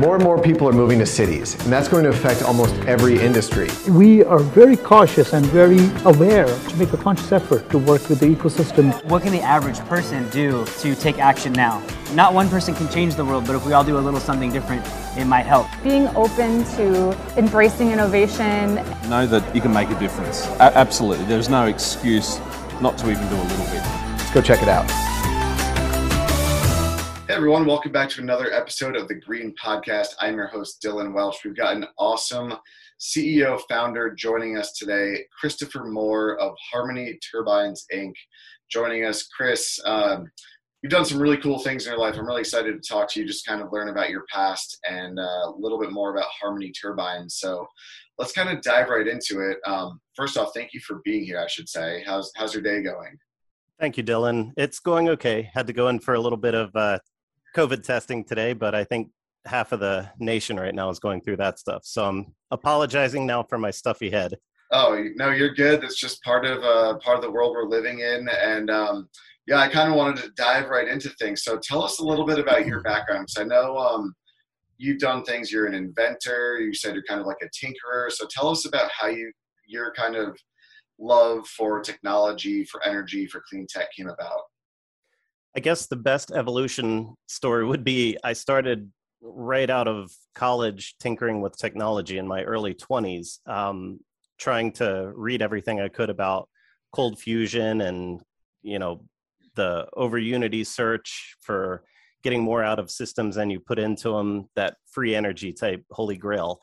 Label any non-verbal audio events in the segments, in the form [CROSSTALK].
More and more people are moving to cities, and that's going to affect almost every industry. We are very cautious and very aware to make a conscious effort to work with the ecosystem. What can the average person do to take action now? Not one person can change the world, but if we all do a little something different, it might help. Being open to embracing innovation. Know that you can make a difference. A- absolutely. There's no excuse not to even do a little bit. Let's go check it out. Hey everyone, welcome back to another episode of the Green Podcast. I'm your host, Dylan Welch. We've got an awesome CEO founder joining us today, Christopher Moore of Harmony Turbines Inc. Joining us, Chris. Um, you've done some really cool things in your life. I'm really excited to talk to you, just kind of learn about your past and uh, a little bit more about Harmony Turbines. So let's kind of dive right into it. Um, first off, thank you for being here, I should say. How's, how's your day going? Thank you, Dylan. It's going okay. Had to go in for a little bit of uh, COVID testing today, but I think half of the nation right now is going through that stuff. So I'm apologizing now for my stuffy head. Oh no, you're good. It's just part of uh, part of the world we're living in, and um, yeah, I kind of wanted to dive right into things. So tell us a little bit about your background, because I know um, you've done things. You're an inventor. You said you're kind of like a tinkerer. So tell us about how you your kind of love for technology, for energy, for clean tech came about. I guess the best evolution story would be I started right out of college tinkering with technology in my early 20s, um, trying to read everything I could about cold fusion and, you know, the over unity search for getting more out of systems than you put into them, that free energy type holy grail.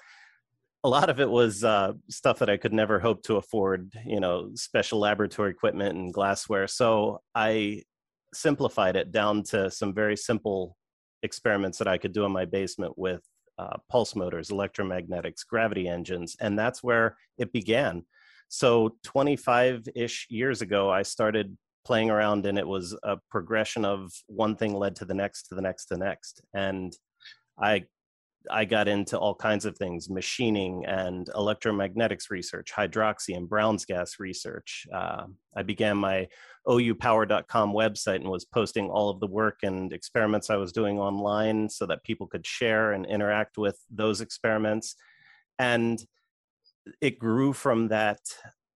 A lot of it was uh, stuff that I could never hope to afford, you know, special laboratory equipment and glassware. So I simplified it down to some very simple experiments that I could do in my basement with uh, pulse motors, electromagnetics, gravity engines, and that's where it began. So 25 ish years ago, I started playing around, and it was a progression of one thing led to the next, to the next, to the next. And I I got into all kinds of things machining and electromagnetics research, hydroxy and Brown's gas research. Uh, I began my oupower.com website and was posting all of the work and experiments I was doing online so that people could share and interact with those experiments. And it grew from that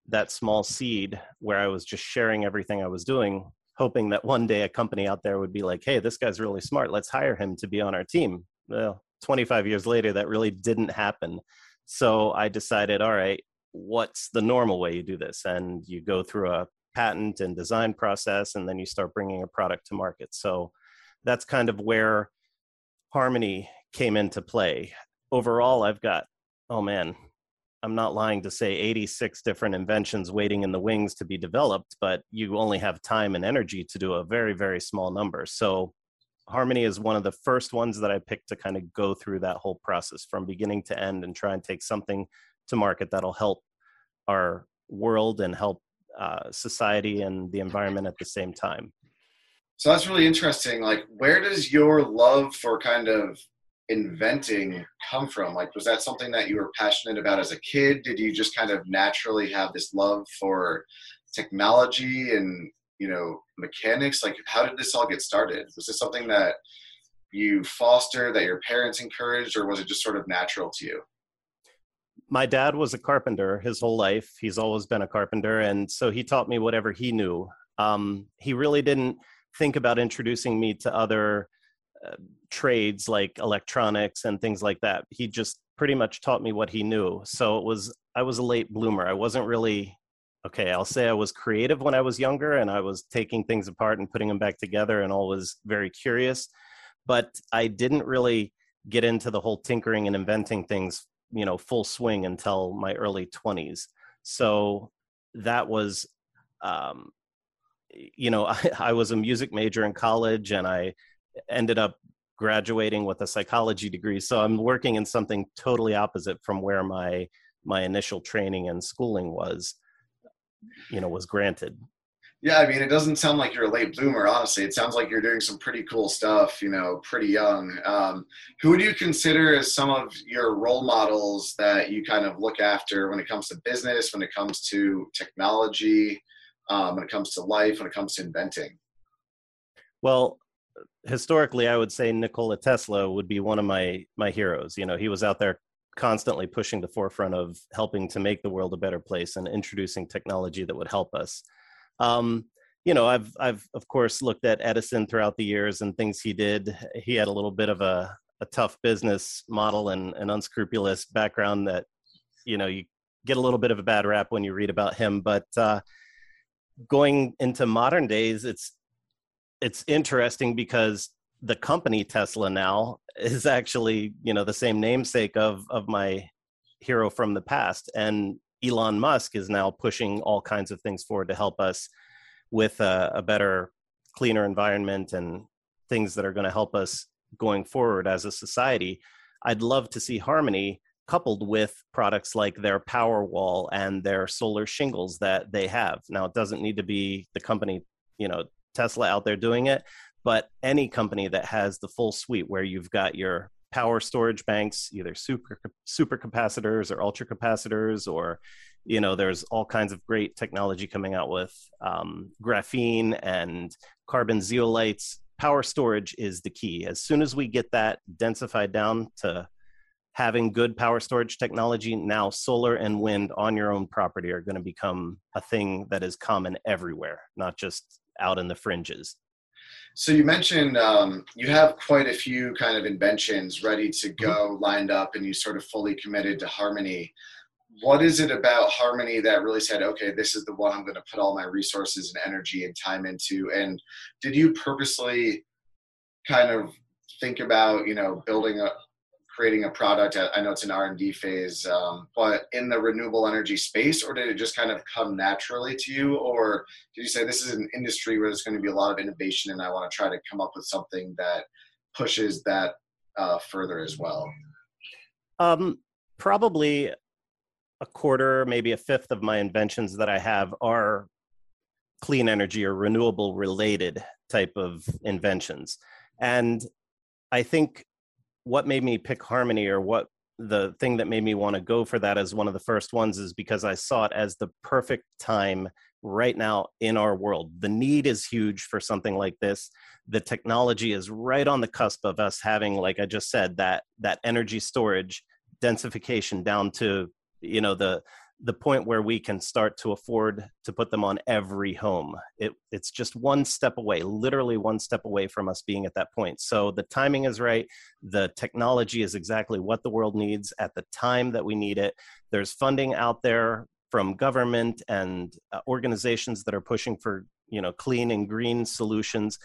that small seed where I was just sharing everything I was doing, hoping that one day a company out there would be like, "Hey, this guy's really smart. Let's hire him to be on our team." Well, 25 years later, that really didn't happen. So I decided, all right, what's the normal way you do this? And you go through a patent and design process, and then you start bringing a product to market. So that's kind of where Harmony came into play. Overall, I've got, oh man, I'm not lying to say 86 different inventions waiting in the wings to be developed, but you only have time and energy to do a very, very small number. So Harmony is one of the first ones that I picked to kind of go through that whole process from beginning to end and try and take something to market that'll help our world and help uh, society and the environment at the same time. So that's really interesting. Like, where does your love for kind of inventing come from? Like, was that something that you were passionate about as a kid? Did you just kind of naturally have this love for technology and you know mechanics like how did this all get started? Was this something that you fostered that your parents encouraged or was it just sort of natural to you? My dad was a carpenter his whole life. He's always been a carpenter and so he taught me whatever he knew. Um, he really didn't think about introducing me to other uh, trades like electronics and things like that. He just pretty much taught me what he knew. So it was i was a late bloomer. I wasn't really okay, I'll say I was creative when I was younger and I was taking things apart and putting them back together and always very curious. But I didn't really get into the whole tinkering and inventing things, you know, full swing until my early 20s. So that was, um, you know, [LAUGHS] I, I was a music major in college and I ended up graduating with a psychology degree. So I'm working in something totally opposite from where my my initial training and schooling was you know was granted. Yeah i mean it doesn't sound like you're a late bloomer honestly. It sounds like you're doing some pretty cool stuff you know pretty young. Um, who do you consider as some of your role models that you kind of look after when it comes to business when it comes to technology um, when it comes to life when it comes to inventing? Well historically, I would say Nikola Tesla would be one of my my heroes. You know, he was out there constantly pushing the forefront of helping to make the world a better place and introducing technology that would help us. Um, you know, I've I've of course looked at Edison throughout the years and things he did. He had a little bit of a a tough business model and an unscrupulous background that you know you get a little bit of a bad rap when you read about him. But uh, going into modern days, it's it's interesting because the company Tesla now is actually you know the same namesake of of my hero from the past and Elon Musk is now pushing all kinds of things forward to help us with a, a better cleaner environment and things that are going to help us going forward as a society I'd love to see Harmony coupled with products like their Powerwall and their solar shingles that they have. Now, it doesn't need to be the company, you know, Tesla out there doing it, but any company that has the full suite where you've got your power storage banks, either super super capacitors or ultra capacitors, or you know, there's all kinds of great technology coming out with um, graphene and carbon zeolites. Power storage is the key. As soon as we get that densified down to having good power storage technology, now solar and wind on your own property are going to become a thing that is common everywhere, not just out in the fringes. So you mentioned um, you have quite a few kind of inventions ready to mm-hmm. go lined up, and you sort of fully committed to Harmony. What is it about Harmony that really said, okay, this is the one I'm going to put all my resources and energy and time into? And did you purposely kind of think about, you know, building a, creating a product? I know it's an r&d phase um, but in the renewable energy space or did it just kind of come naturally to you? Or did you say this is an industry where there's going to be a lot of innovation and i want to try to come up with something that pushes that uh, further as well? Um, probably a quarter maybe a fifth of my inventions that i have are clean energy or renewable related type of inventions. And i think what made me pick harmony or what the thing that made me want to go for that as one of the first ones is because I saw it as the perfect time right now in our world. The need is huge for something like this. The technology is right on the cusp of us having, like I just said, that that energy storage densification down to you know the the point where we can start to afford to put them on every home. It, it's just one step away, literally one step away from us being at that point. So the timing is right. The technology is exactly what the world needs at the time that we need it. There's funding out there from government and uh, organizations that are pushing for you know clean and green solutions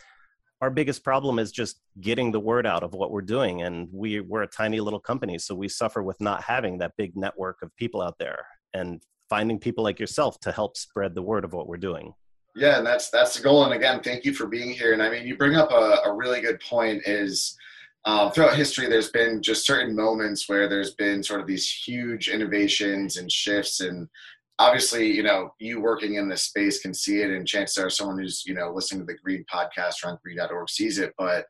our biggest problem is just getting the word out of what we're doing and we, we're a tiny little company so we suffer with not having that big network of people out there and finding people like yourself to help spread the word of what we're doing. Yeah, and that's that's the goal. And again, thank you for being here. And I mean, you bring up a, a really good point. Is uh, throughout history, there's been just certain moments where there's been sort of these huge innovations and shifts. And obviously, you know, you working in this space can see it. And chances are, someone who's you know listening to the Green podcast or on Green.org sees it. But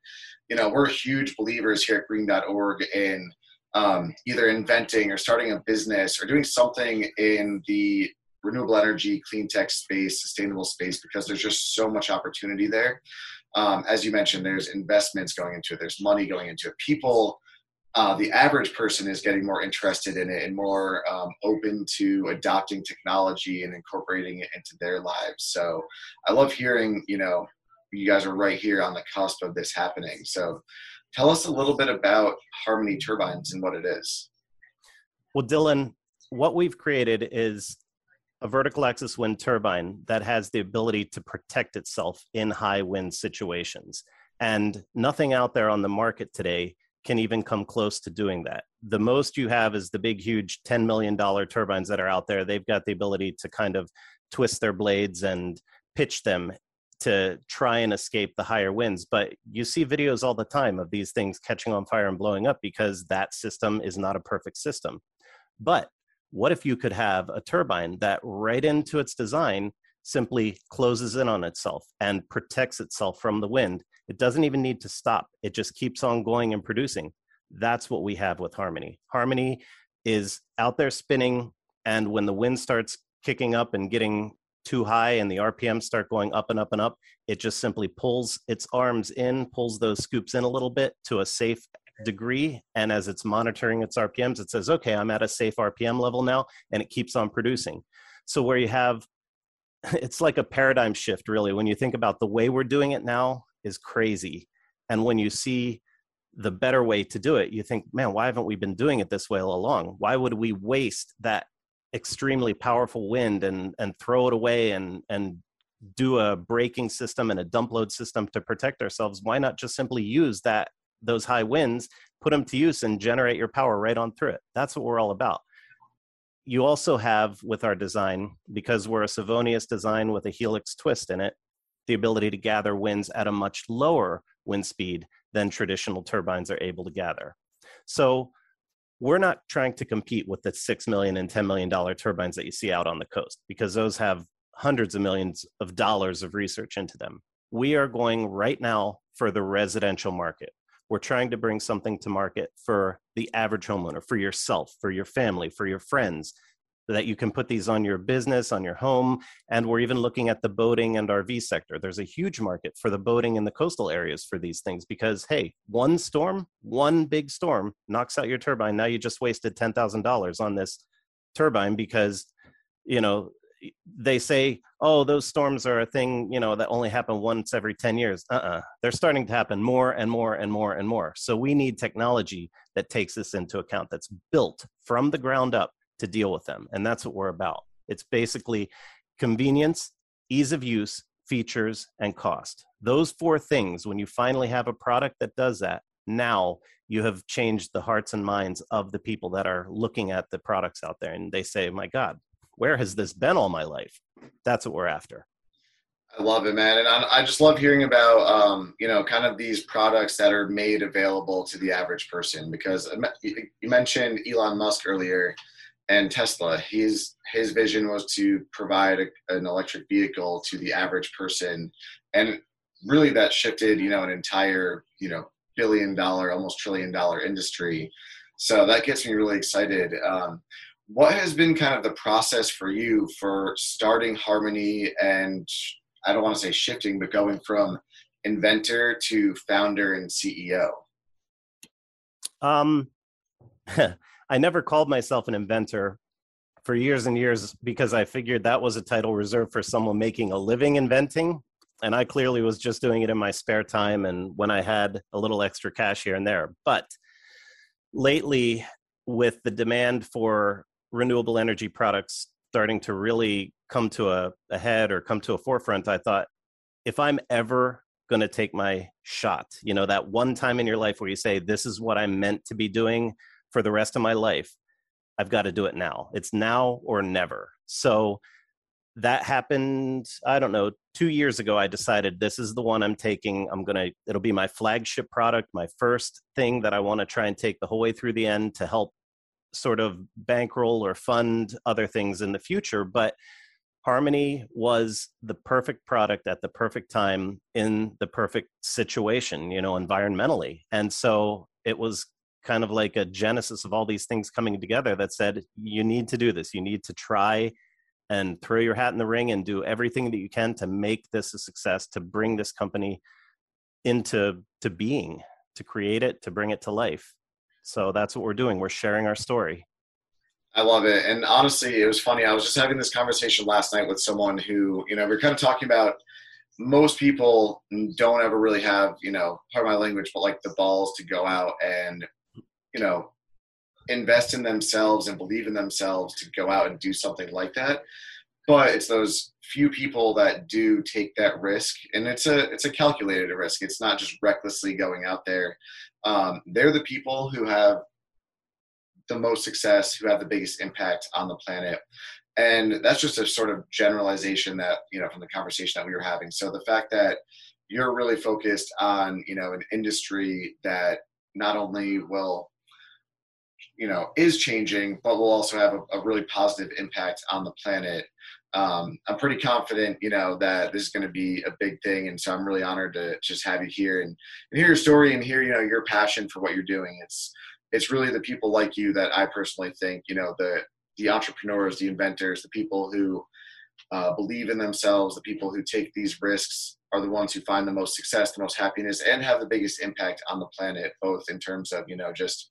you know, we're huge believers here at Green.org in um, either inventing or starting a business or doing something in the renewable energy, clean tech space, sustainable space, because there's just so much opportunity there. Um, as you mentioned, there's investments going into it, there's money going into it. People, uh, the average person is getting more interested in it and more um, open to adopting technology and incorporating it into their lives. So I love hearing, you know, you guys are right here on the cusp of this happening. So Tell us a little bit about Harmony Turbines and what it is. Well, Dylan, what we've created is a vertical axis wind turbine that has the ability to protect itself in high wind situations. And nothing out there on the market today can even come close to doing that. The most you have is the big, huge $10 million turbines that are out there. They've got the ability to kind of twist their blades and pitch them to try and escape the higher winds. But you see videos all the time of these things catching on fire and blowing up because that system is not a perfect system. But what if you could have a turbine that, right into its design, simply closes in on itself and protects itself from the wind? It doesn't even need to stop, it just keeps on going and producing. That's what we have with Harmony. Harmony is out there spinning, and when the wind starts kicking up and getting too high and the RPMs start going up and up and up, it just simply pulls its arms in, pulls those scoops in a little bit to a safe degree. And as it's monitoring its RPMs, it says, okay, I'm at a safe RPM level now, and it keeps on producing. So where you have, [LAUGHS] it's like a paradigm shift, really. When you think about the way we're doing it now is crazy. And when you see the better way to do it, you think, man, why haven't we been doing it this way all along? Why would we waste that extremely powerful wind and and throw it away and and do a braking system and a dump load system to protect ourselves? Why not just simply use that those high winds, put them to use and generate your power right on through it? That's what we're all about. You also have with our design, because we're a Savonius design with a helix twist in it, the ability to gather winds at a much lower wind speed than traditional turbines are able to gather. So we're not trying to compete with the six million and ten million dollar turbines that you see out on the coast because those have hundreds of millions of dollars of research into them. We are going right now for the residential market. We're trying to bring something to market for the average homeowner, for yourself, for your family, for your friends, that you can put these on your business, on your home. And we're even looking at the boating and RV sector. There's a huge market for the boating in the coastal areas for these things because, hey, one storm, one big storm knocks out your turbine. Now you just wasted $10,000 on this turbine because, you know, they say, oh, those storms are a thing, you know, that only happen once every 10 years. Uh-uh. They're starting to happen more and more and more and more. So we need technology that takes this into account, that's built from the ground up to deal with them. And that's what we're about. It's basically convenience, ease of use, features, and cost. Those four things, when you finally have a product that does that, now you have changed the hearts and minds of the people that are looking at the products out there. And they say, my God, where has this been all my life? That's what we're after. I love it, man, and I, just love hearing about um, you know kind of these products that are made available to the average person. Because you mentioned Elon Musk earlier, and Tesla. His his vision was to provide a, an electric vehicle to the average person, and really that shifted you know an entire you know billion dollar, almost trillion dollar industry. So that gets me really excited. Um, what has been kind of the process for you for starting Harmony and I don't want to say shifting, but going from inventor to founder and CEO? Um, [LAUGHS] I never called myself an inventor for years and years because I figured that was a title reserved for someone making a living inventing. And I clearly was just doing it in my spare time and when I had a little extra cash here and there. But lately, with the demand for renewable energy products starting to really come to a, a head or come to a forefront, I thought if I'm ever going to take my shot, you know, that one time in your life where you say, this is what I'm meant to be doing for the rest of my life, I've got to do it now. It's now or never. So that happened, I don't know, two years ago. I decided this is the one I'm taking. I'm going to, it'll be my flagship product, my first thing that I want to try and take the whole way through the end to help sort of bankroll or fund other things in the future. But Harmony was the perfect product at the perfect time in the perfect situation, you know, environmentally. And so it was kind of like a genesis of all these things coming together that said you need to do this you need to try and throw your hat in the ring and do everything that you can to make this a success to bring this company into to being to create it to bring it to life so that's what we're doing we're sharing our story I love it. And honestly, it was funny. I was just having this conversation last night with someone who, you know, we are kind of talking about most people don't ever really have, you know, part of my language, but like the balls to go out and you know invest in themselves and believe in themselves to go out and do something like that. But it's those few people that do take that risk and it's a it's a calculated risk. It's not just recklessly going out there. Um, they're the people who have the most success who have the biggest impact on the planet. And that's just a sort of generalization that you know from the conversation that we were having. So the fact that you're really focused on you know an industry that not only will you know is changing, but will also have a, a really positive impact on the planet. Um, I'm pretty confident, you know, that this is going to be a big thing, and so I'm really honored to just have you here and, and hear your story and hear, you know, your passion for what you're doing. It's it's really the people like you that I personally think, you know, the the entrepreneurs, the inventors, the people who uh, believe in themselves, the people who take these risks are the ones who find the most success, the most happiness, and have the biggest impact on the planet, both in terms of, you know, just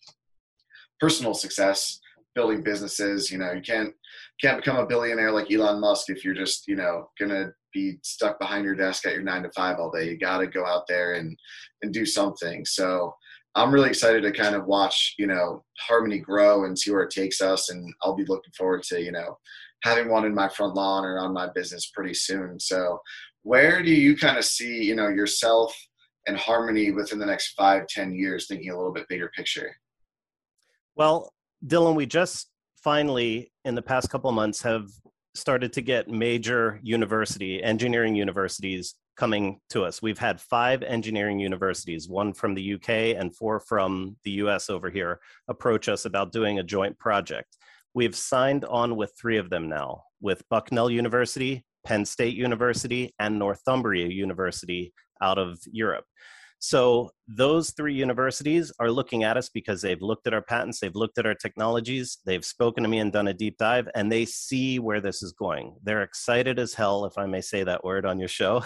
personal success, building businesses. You know, you can't can't become a billionaire like Elon Musk if you're just, you know, gonna be stuck behind your desk at your nine to five all day. You gotta go out there and and do something. So I'm really excited to kind of watch, you know, Harmony grow and see where it takes us. And I'll be looking forward to, you know, having one in my front lawn or on my business pretty soon. So where do you kind of see, you know, yourself and Harmony within the next five, ten years, thinking a little bit bigger picture? Well, Dylan, we just finally, in the past couple of months, have started to get major university, engineering universities coming to us. We've had five engineering universities, one from the UK and four from the US over here, approach us about doing a joint project. We've signed on with three of them now with Bucknell University, Penn State University, and Northumbria University out of Europe. So those three universities are looking at us because they've looked at our patents, they've looked at our technologies, they've spoken to me and done a deep dive, and they see where this is going. They're excited as hell, if I may say that word on your show.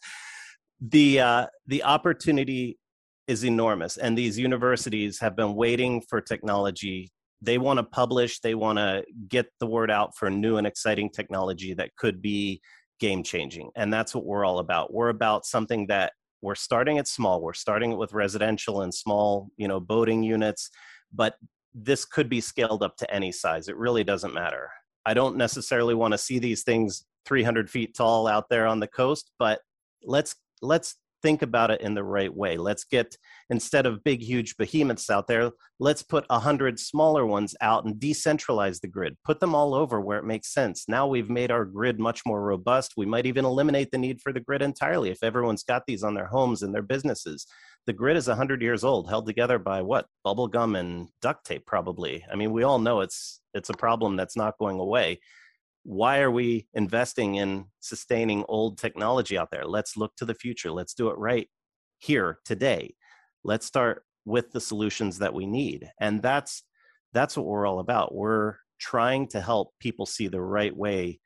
[LAUGHS] the uh, the opportunity is enormous, and these universities have been waiting for technology. They want to publish, they want to get the word out for new and exciting technology that could be game changing, and that's what we're all about. We're about something that we're starting it small we're starting it with residential and small you know boating units but this could be scaled up to any size it really doesn't matter. I don't necessarily want to see these things 300 feet tall out there on the coast but let's let's think about it in the right way. Let's get, instead of big, huge behemoths out there, let's put a hundred smaller ones out and decentralize the grid. Put them all over where it makes sense. Now we've made our grid much more robust. We might even eliminate the need for the grid entirely if everyone's got these on their homes and their businesses. The grid is 100 years old, held together by what? Bubble gum and duct tape, probably. I mean, we all know it's it's a problem that's not going away why are we investing in sustaining old technology out there? Let's look to the future. Let's do it right here today. Let's start with the solutions that we need. And that's that's what we're all about. We're trying to help people see the right way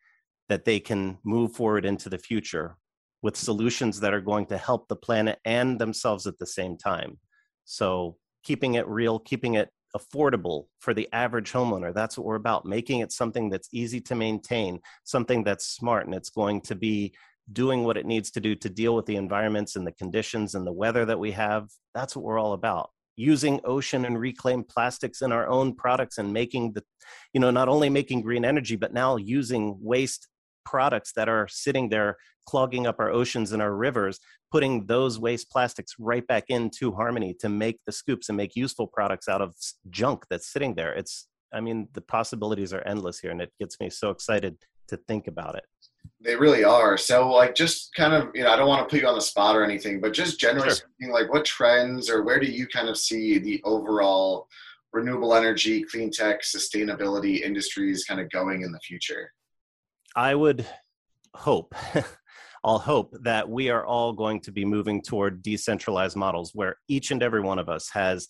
that they can move forward into the future with solutions that are going to help the planet and themselves at the same time. So, keeping it real, keeping it affordable for the average homeowner. That's what we're about, making it something that's easy to maintain, something that's smart, and it's going to be doing what it needs to do to deal with the environments and the conditions and the weather that we have. That's what we're all about. Using ocean and reclaimed plastics in our own products and making the, you know, not only making green energy, but now using waste products that are sitting there clogging up our oceans and our rivers, putting those waste plastics right back into Harmony to make the scoops and make useful products out of junk that's sitting there. It's, I mean, the possibilities are endless here, and it gets me so excited to think about it. They really are. So, like, just kind of, you know, I don't want to put you on the spot or anything, but just generally sure. speaking, like, what trends or where do you kind of see the overall renewable energy, clean tech, sustainability industries kind of going in the future? I would hope, [LAUGHS] I'll hope that we are all going to be moving toward decentralized models where each and every one of us has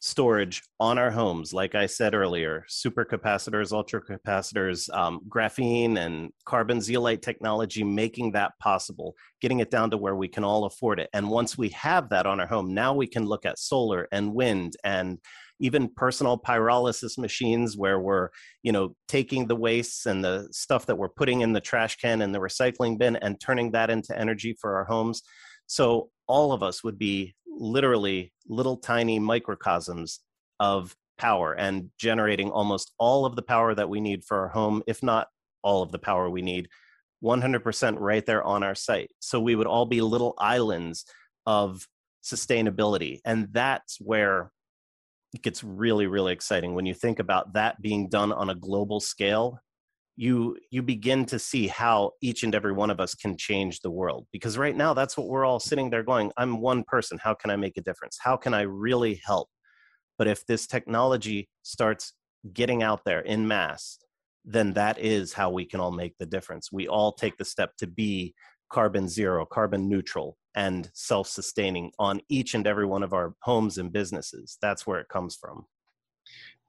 storage on our homes. Like I said earlier, supercapacitors, ultracapacitors, um, graphene and carbon zeolite technology, making that possible, getting it down to where we can all afford it. And once we have that on our home, now we can look at solar and wind and even personal pyrolysis machines where we're you know taking the wastes and the stuff that we're putting in the trash can and the recycling bin and turning that into energy for our homes. So all of us would be literally little tiny microcosms of power and generating almost all of the power that we need for our home if not all of the power we need 100% right there on our site. So we would all be little islands of sustainability. And that's where it gets really really exciting. When you think about that being done on a global scale you you begin to see how each and every one of us can change the world. Because right now that's what we're all sitting there going i'm one person. How can i make a difference? How can i really help? But if this technology starts getting out there in mass then that is how we can all make the difference. We all take the step to be carbon zero carbon neutral and self sustaining on each and every one of our homes and businesses. That's where it comes from.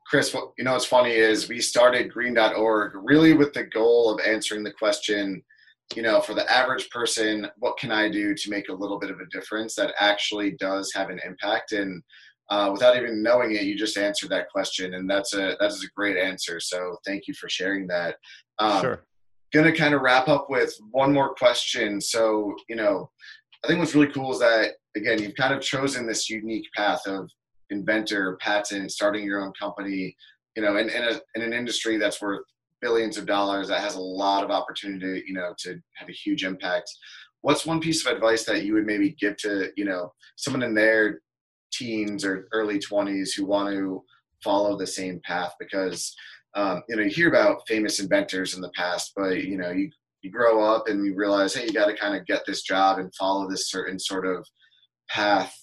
Chris, you know what's funny is we started green.org really with the goal of answering the question, you know, for the average person, what can I do to make a little bit of a difference that actually does have an impact? And uh, without even knowing it, you just answered that question, and that's a that is a great answer. So thank you for sharing that. Um, sure. Going to kind of wrap up with one more question. So you know, I think what's really cool is that again, you've kind of chosen this unique path of inventor, patent, starting your own company. You know, in in, a, in an industry that's worth billions of dollars, that has a lot of opportunity. You know, to have a huge impact. What's one piece of advice that you would maybe give to you know someone in their teens or early 20s who want to follow the same path because um, you know you hear about famous inventors in the past but you know you, you grow up and you realize hey you got to kind of get this job and follow this certain sort of path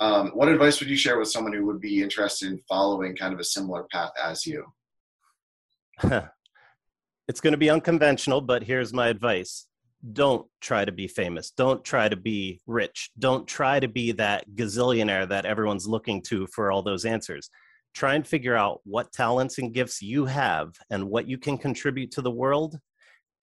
um, what advice would you share with someone who would be interested in following kind of a similar path as you [LAUGHS] it's going to be unconventional but here's my advice don't try to be famous. Don't try to be rich. Don't try to be that gazillionaire that everyone's looking to for all those answers. Try and figure out what talents and gifts you have and what you can contribute to the world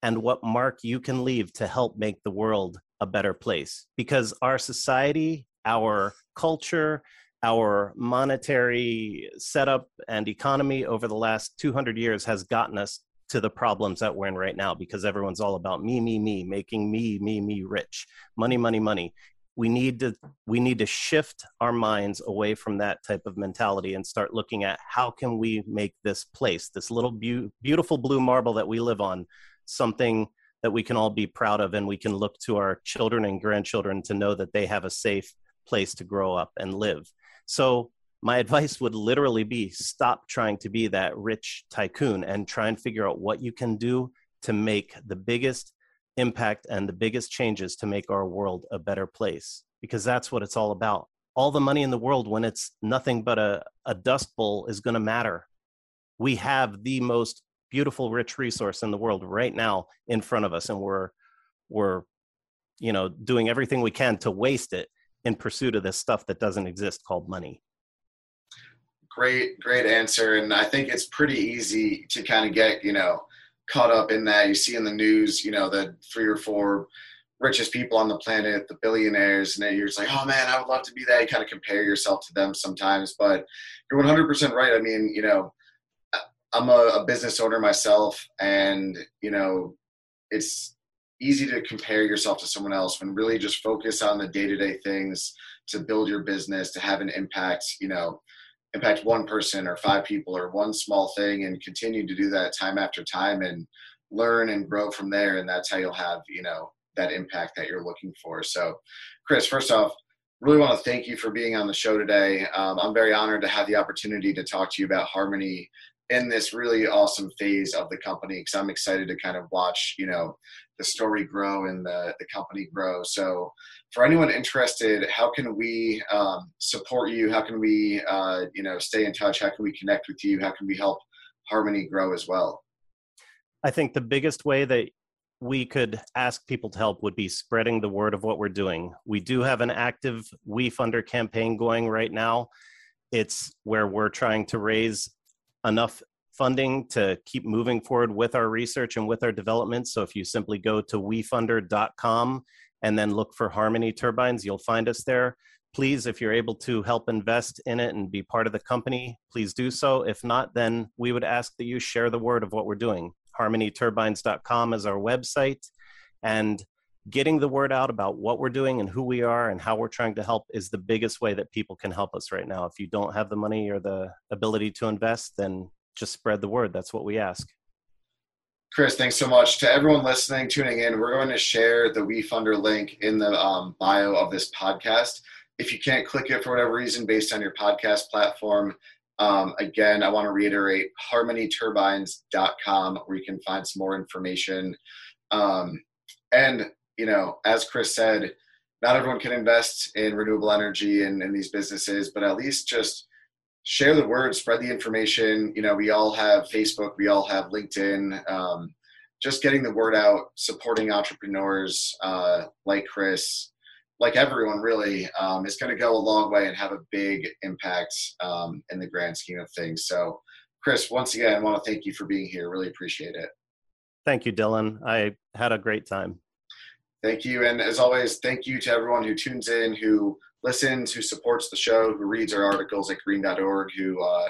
and what mark you can leave to help make the world a better place. Because our society, our culture, our monetary setup and economy over the last 200 years has gotten us to the problems that we're in right now because everyone's all about me me me making me me me rich money money money we need to we need to shift our minds away from that type of mentality and start looking at how can we make this place this little be- beautiful blue marble that we live on something that we can all be proud of and we can look to our children and grandchildren to know that they have a safe place to grow up and live. So my [LAUGHS] advice would literally be stop trying to be that rich tycoon and try and figure out what you can do to make the biggest impact and the biggest changes to make our world a better place because that's what it's all about all the money in the world when it's nothing but a, a dust bowl is going to matter we have the most beautiful rich resource in the world right now in front of us and we're we're you know doing everything we can to waste it in pursuit of this stuff that doesn't exist called money great, great answer. And I think it's pretty easy to kind of get, you know, caught up in that. You see in the news, you know, the three or four richest people on the planet, the billionaires, and you're just like, oh man, I would love to be that. You kind of compare yourself to them sometimes, but you're 100% right. I mean, you know, I'm a, a business owner myself, and you know, it's easy to compare yourself to someone else when really just focus on the day-to-day things to build your business to have an impact you know impact one person or five people or one small thing and continue to do that time after time and learn and grow from there. And that's how you'll have you know that impact that you're looking for. So chris first off really want to thank you for being on the show today. Um, i'm very honored to have the opportunity to talk to you about harmony in this really awesome phase of the company because i'm excited to kind of watch you know the story grow and the, the company grow so for anyone interested, how can we um, support you? How can we, uh, you know, stay in touch? How can we connect with you? How can we help Harmony grow as well? I think the biggest way that we could ask people to help would be spreading the word of what we're doing. We do have an active WeFunder campaign going right now. It's where we're trying to raise enough funding to keep moving forward with our research and with our development. So if you simply go to wefunder.com and then look for Harmony Turbines. You'll find us there. Please, if you're able to help invest in it and be part of the company, please do so. If not, then we would ask that you share the word of what we're doing. HarmonyTurbines.com is our website. And getting the word out about what we're doing and who we are and how we're trying to help is the biggest way that people can help us right now. If you don't have the money or the ability to invest, then just spread the word. That's what we ask. Chris, thanks so much. To everyone listening, tuning in, we're going to share the WeFunder link in the um, bio of this podcast. If you can't click it for whatever reason based on your podcast platform, um, again, I want to reiterate harmonyturbines.com where you can find some more information. Um, and, you know, as Chris said, not everyone can invest in renewable energy and in these businesses, but at least just share the word, spread the information. You know, we all have Facebook, we all have LinkedIn. Um, just getting the word out, supporting entrepreneurs uh, like Chris, like everyone really, um, is going to go a long way and have a big impact um, in the grand scheme of things. So, Chris, once again, I want to thank you for being here. Really appreciate it. Thank you, Dylan. I had a great time. Thank you. And as always, thank you to everyone who tunes in, who listens, who supports the show, who reads our articles at green.org, who uh,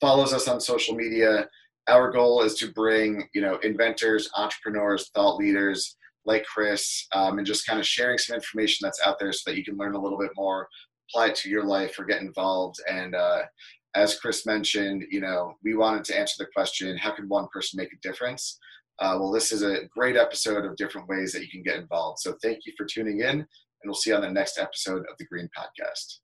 follows us on social media. Our goal is to bring, you know, inventors, entrepreneurs, thought leaders like Chris, um, and just kind of sharing some information that's out there so that you can learn a little bit more, apply it to your life, or get involved. And uh, as Chris mentioned, you know, we wanted to answer the question, how can one person make a difference? Uh, well, this is a great episode of different ways that you can get involved. So thank you for tuning in, and we'll see you on the next episode of the Green Podcast.